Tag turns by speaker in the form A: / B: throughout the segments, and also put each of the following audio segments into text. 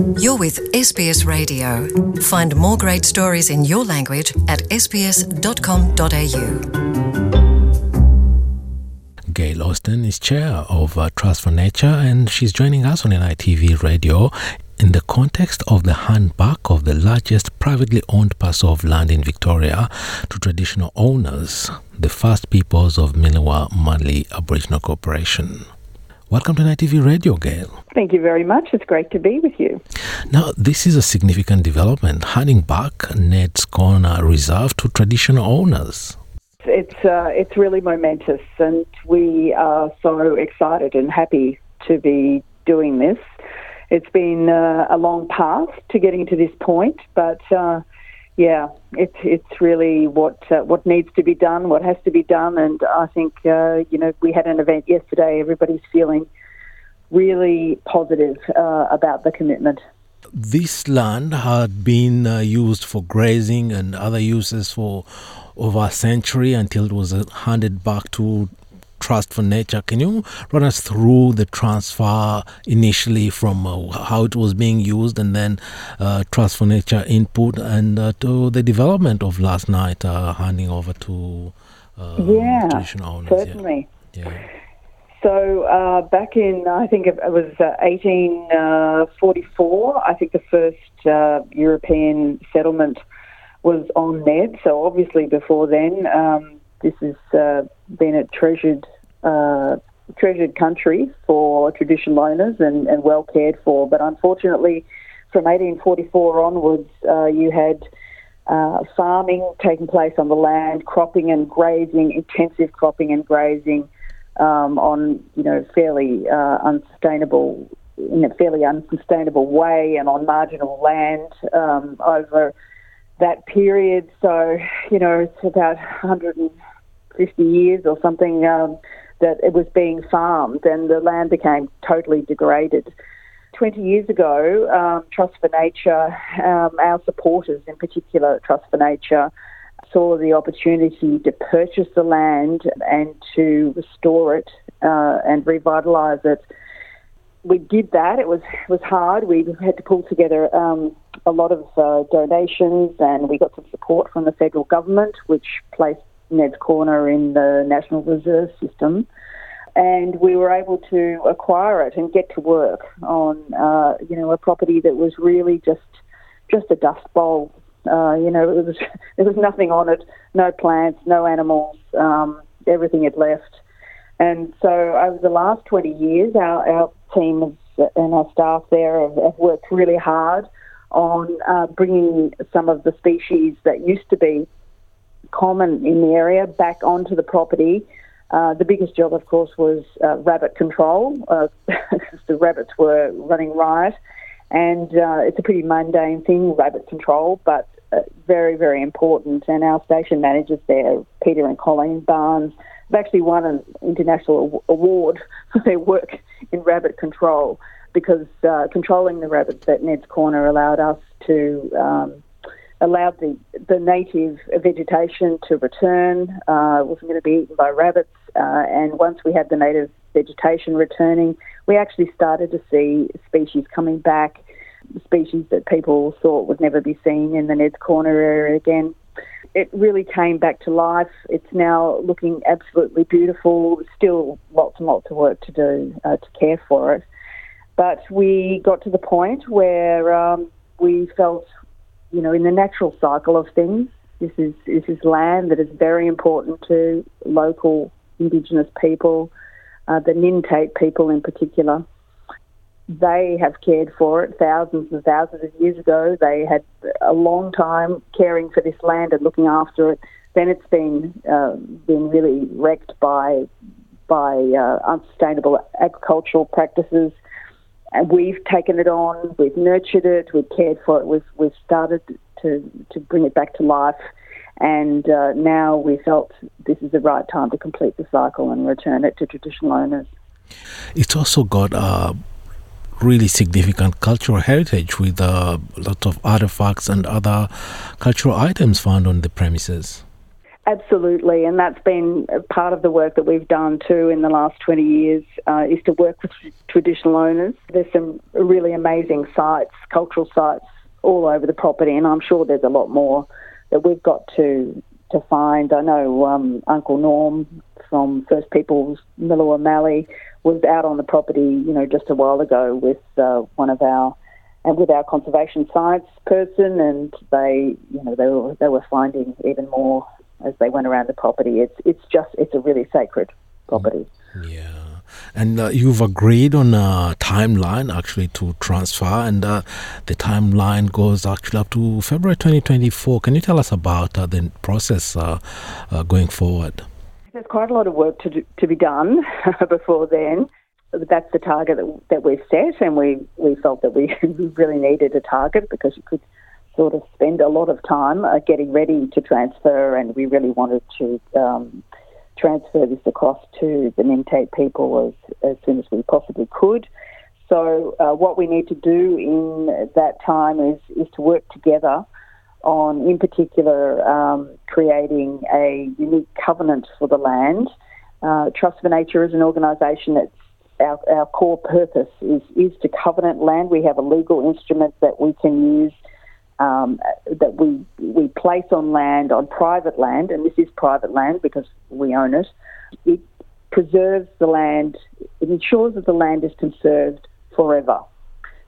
A: You're with SBS Radio. Find more great stories in your language at sbs.com.au.
B: Gail Austin is chair of uh, Trust for Nature, and she's joining us on NITV Radio in the context of the handback of the largest privately owned parcel of land in Victoria to traditional owners, the First Peoples of Millewa Mallee Aboriginal Corporation. Welcome to NITV Radio, Gail.
C: Thank you very much. It's great to be with you.
B: Now, this is a significant development, handing back Ned's Corner Reserve to traditional owners.
C: It's uh, it's really momentous, and we are so excited and happy to be doing this. It's been uh, a long path to getting to this point, but uh, yeah, it's it's really what uh, what needs to be done, what has to be done, and I think uh, you know we had an event yesterday. Everybody's feeling really positive uh, about the commitment.
B: This land had been uh, used for grazing and other uses for over a century until it was handed back to Trust for Nature. Can you run us through the transfer initially from uh, how it was being used and then uh, Trust for Nature input and uh, to the development of last night, uh, handing over to uh,
C: yeah,
B: traditional owners?
C: Certainly.
B: Yeah. yeah.
C: So uh, back in, I think it was 1844, I think the first European settlement was on Ned. So obviously before then, um, this is uh, been a treasured uh, treasured country for traditional owners and, and, well cared for. But unfortunately, from 1844 onwards, uh, you had uh, farming taking place on the land, cropping and grazing, intensive cropping and grazing um, on you know fairly uh, unsustainable in a fairly unsustainable way and on marginal land um, over that period. So, you know, it's about 150 years or something um, that it was being farmed and the land became totally degraded. 20 years ago, um, Trust for Nature, um, our supporters in particular, Trust for Nature, saw the opportunity to purchase the land and to restore it uh, and revitalise it. We did that. It was it was hard. We had to pull together um, a lot of uh, donations, and we got some support from the federal government, which placed Ned's Corner in the National Reserve System. And we were able to acquire it and get to work on, uh, you know, a property that was really just just a dust bowl. Uh, you know, it was there was nothing on it, no plants, no animals, um, everything had left. And so over the last 20 years, our, our team and our staff there have, have worked really hard on uh, bringing some of the species that used to be common in the area back onto the property. Uh, the biggest job, of course, was uh, rabbit control. Uh, the rabbits were running riot, and uh, it's a pretty mundane thing, rabbit control, but uh, very, very important. And our station managers there, Peter and Colleen Barnes, have actually won an international award for their work in rabbit control because uh, controlling the rabbits at Ned's Corner allowed us to um, allow the the native vegetation to return. Uh, wasn't going to be eaten by rabbits, uh, and once we had the native vegetation returning, we actually started to see species coming back, species that people thought would never be seen in the Ned's Corner area again. It really came back to life. It's now looking absolutely beautiful. Still lots and lots of work to do uh, to care for it. But we got to the point where um, we felt, you know, in the natural cycle of things, this is this is land that is very important to local Indigenous people, uh, the Ngintait people in particular. They have cared for it thousands and thousands of years ago. They had a long time caring for this land and looking after it. Then it's been uh, been really wrecked by by uh, unsustainable agricultural practices and we've taken it on, we've nurtured it, we've cared for it, we've, we've started to, to bring it back to life. And uh, now we felt this is the right time to complete the cycle and return it to traditional owners.
B: It's also got a really significant cultural heritage with uh, lots of artifacts and other cultural items found on the premises.
C: Absolutely, and that's been part of the work that we've done too in the last 20 years uh, is to work with traditional owners. There's some really amazing sites, cultural sites all over the property, and I'm sure there's a lot more that we've got to to find. I know um, Uncle Norm from First Peoples Millewa Mallee was out on the property, you know, just a while ago with uh, one of our and with our conservation science person, and they, you know, they were they were finding even more as they went around the property. It's it's just it's a really sacred property.
B: Yeah. And uh, you've agreed on a timeline actually to transfer, and uh, the timeline goes actually up to February 2024. Can you tell us about uh, the process uh, uh, going forward?
C: There's quite a lot of work to do, to be done before then. That's the target that, that we've set, and we, we felt that we really needed a target because you could sort of spend a lot of time uh, getting ready to transfer, and we really wanted to um, transfer this across to the Ngintait people as, as soon as we possibly could. So, uh, what we need to do in that time is, is to work together on, in particular, um, creating a unique covenant for the land. Uh, Trust for Nature is an organisation that's our, our core purpose is, is to covenant land. We have a legal instrument that we can use um, that we we place on land on private land, and this is private land because we own it. It preserves the land. It ensures that the land is conserved forever.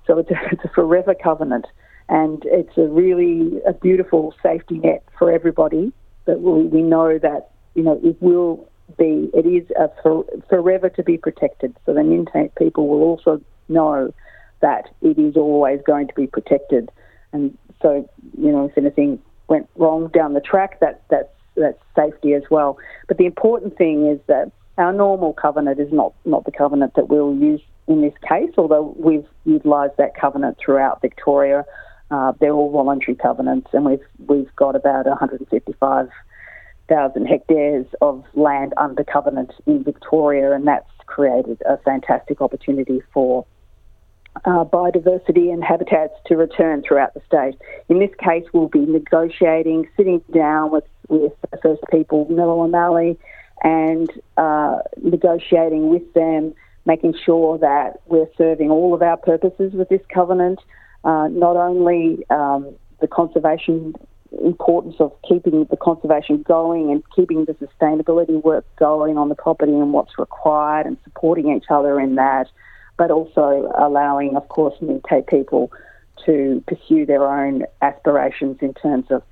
C: So it's a, it's a forever covenant, and it's a really a beautiful safety net for everybody. That we, we know that you know it will be. It is a for, forever to be protected. So the Ngintait people will also know that it is always going to be protected and so, you know, if anything went wrong down the track, that, that's, that's safety as well. But the important thing is that our normal covenant is not, not the covenant that we'll use in this case, although we've utilised that covenant throughout Victoria. Uh, they're all voluntary covenants, and we've we've got about 155,000 hectares of land under covenant in Victoria, and that's created a fantastic opportunity for uh, biodiversity and habitats to return throughout the state. In this case, we'll be negotiating, sitting down with, with the First People, Millewa Mallee, and uh, negotiating with them, making sure that we're serving all of our purposes with this covenant, uh, not only um, the conservation importance of keeping the conservation going and keeping the sustainability work going on the property and what's required and supporting each other in that, but also allowing, of course, Ngintait people to pursue their own aspirations in terms of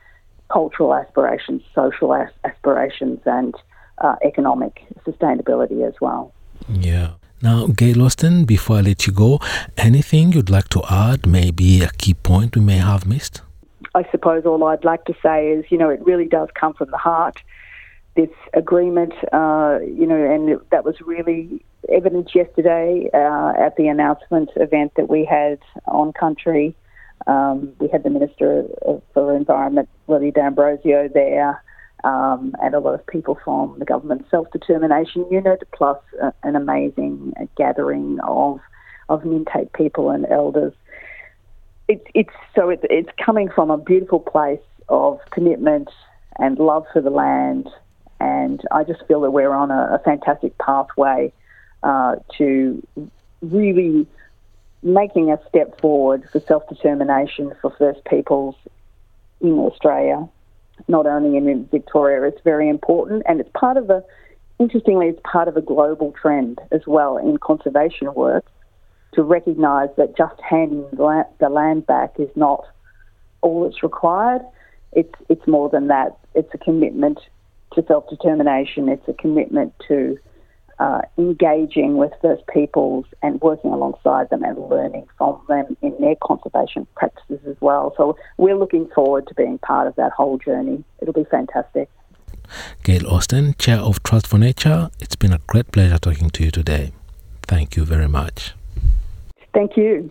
C: cultural aspirations, social aspirations, and uh, economic sustainability as well.
B: Yeah. Now, Gail Austin, before I let you go, anything you'd like to add, maybe a key point we may have missed?
C: I suppose all I'd like to say is, you know, it really does come from the heart this agreement, uh, you know, and that was really evident yesterday uh, at the announcement event that we had on country. Um, we had the Minister for Environment, Lily D'Ambrosio, there, um, and a lot of people from the government self determination unit, plus uh, an amazing gathering of of Ngintait people and elders. It, it's so it, it's coming from a beautiful place of commitment and love for the land and I just feel that we're on a, a fantastic pathway uh, to really making a step forward for self determination for First Peoples in Australia, not only in Victoria. It's very important, and it's part of a, interestingly, it's part of a global trend as well in conservation work to recognise that just handing the land back is not all that's required. It's it's more than that. It's a commitment to self determination. It's a commitment to uh, engaging with First Peoples and working alongside them and learning from them in their conservation practices as well. So we're looking forward to being part of that whole journey. It'll be fantastic.
B: Gail Austin, Chair of Trust for Nature, it's been a great pleasure talking to you today. Thank you very much.
C: Thank you.